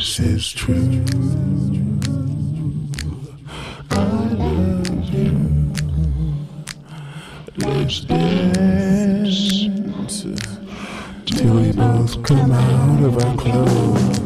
This is true. I love you. Let's dance till we both come out of our clothes.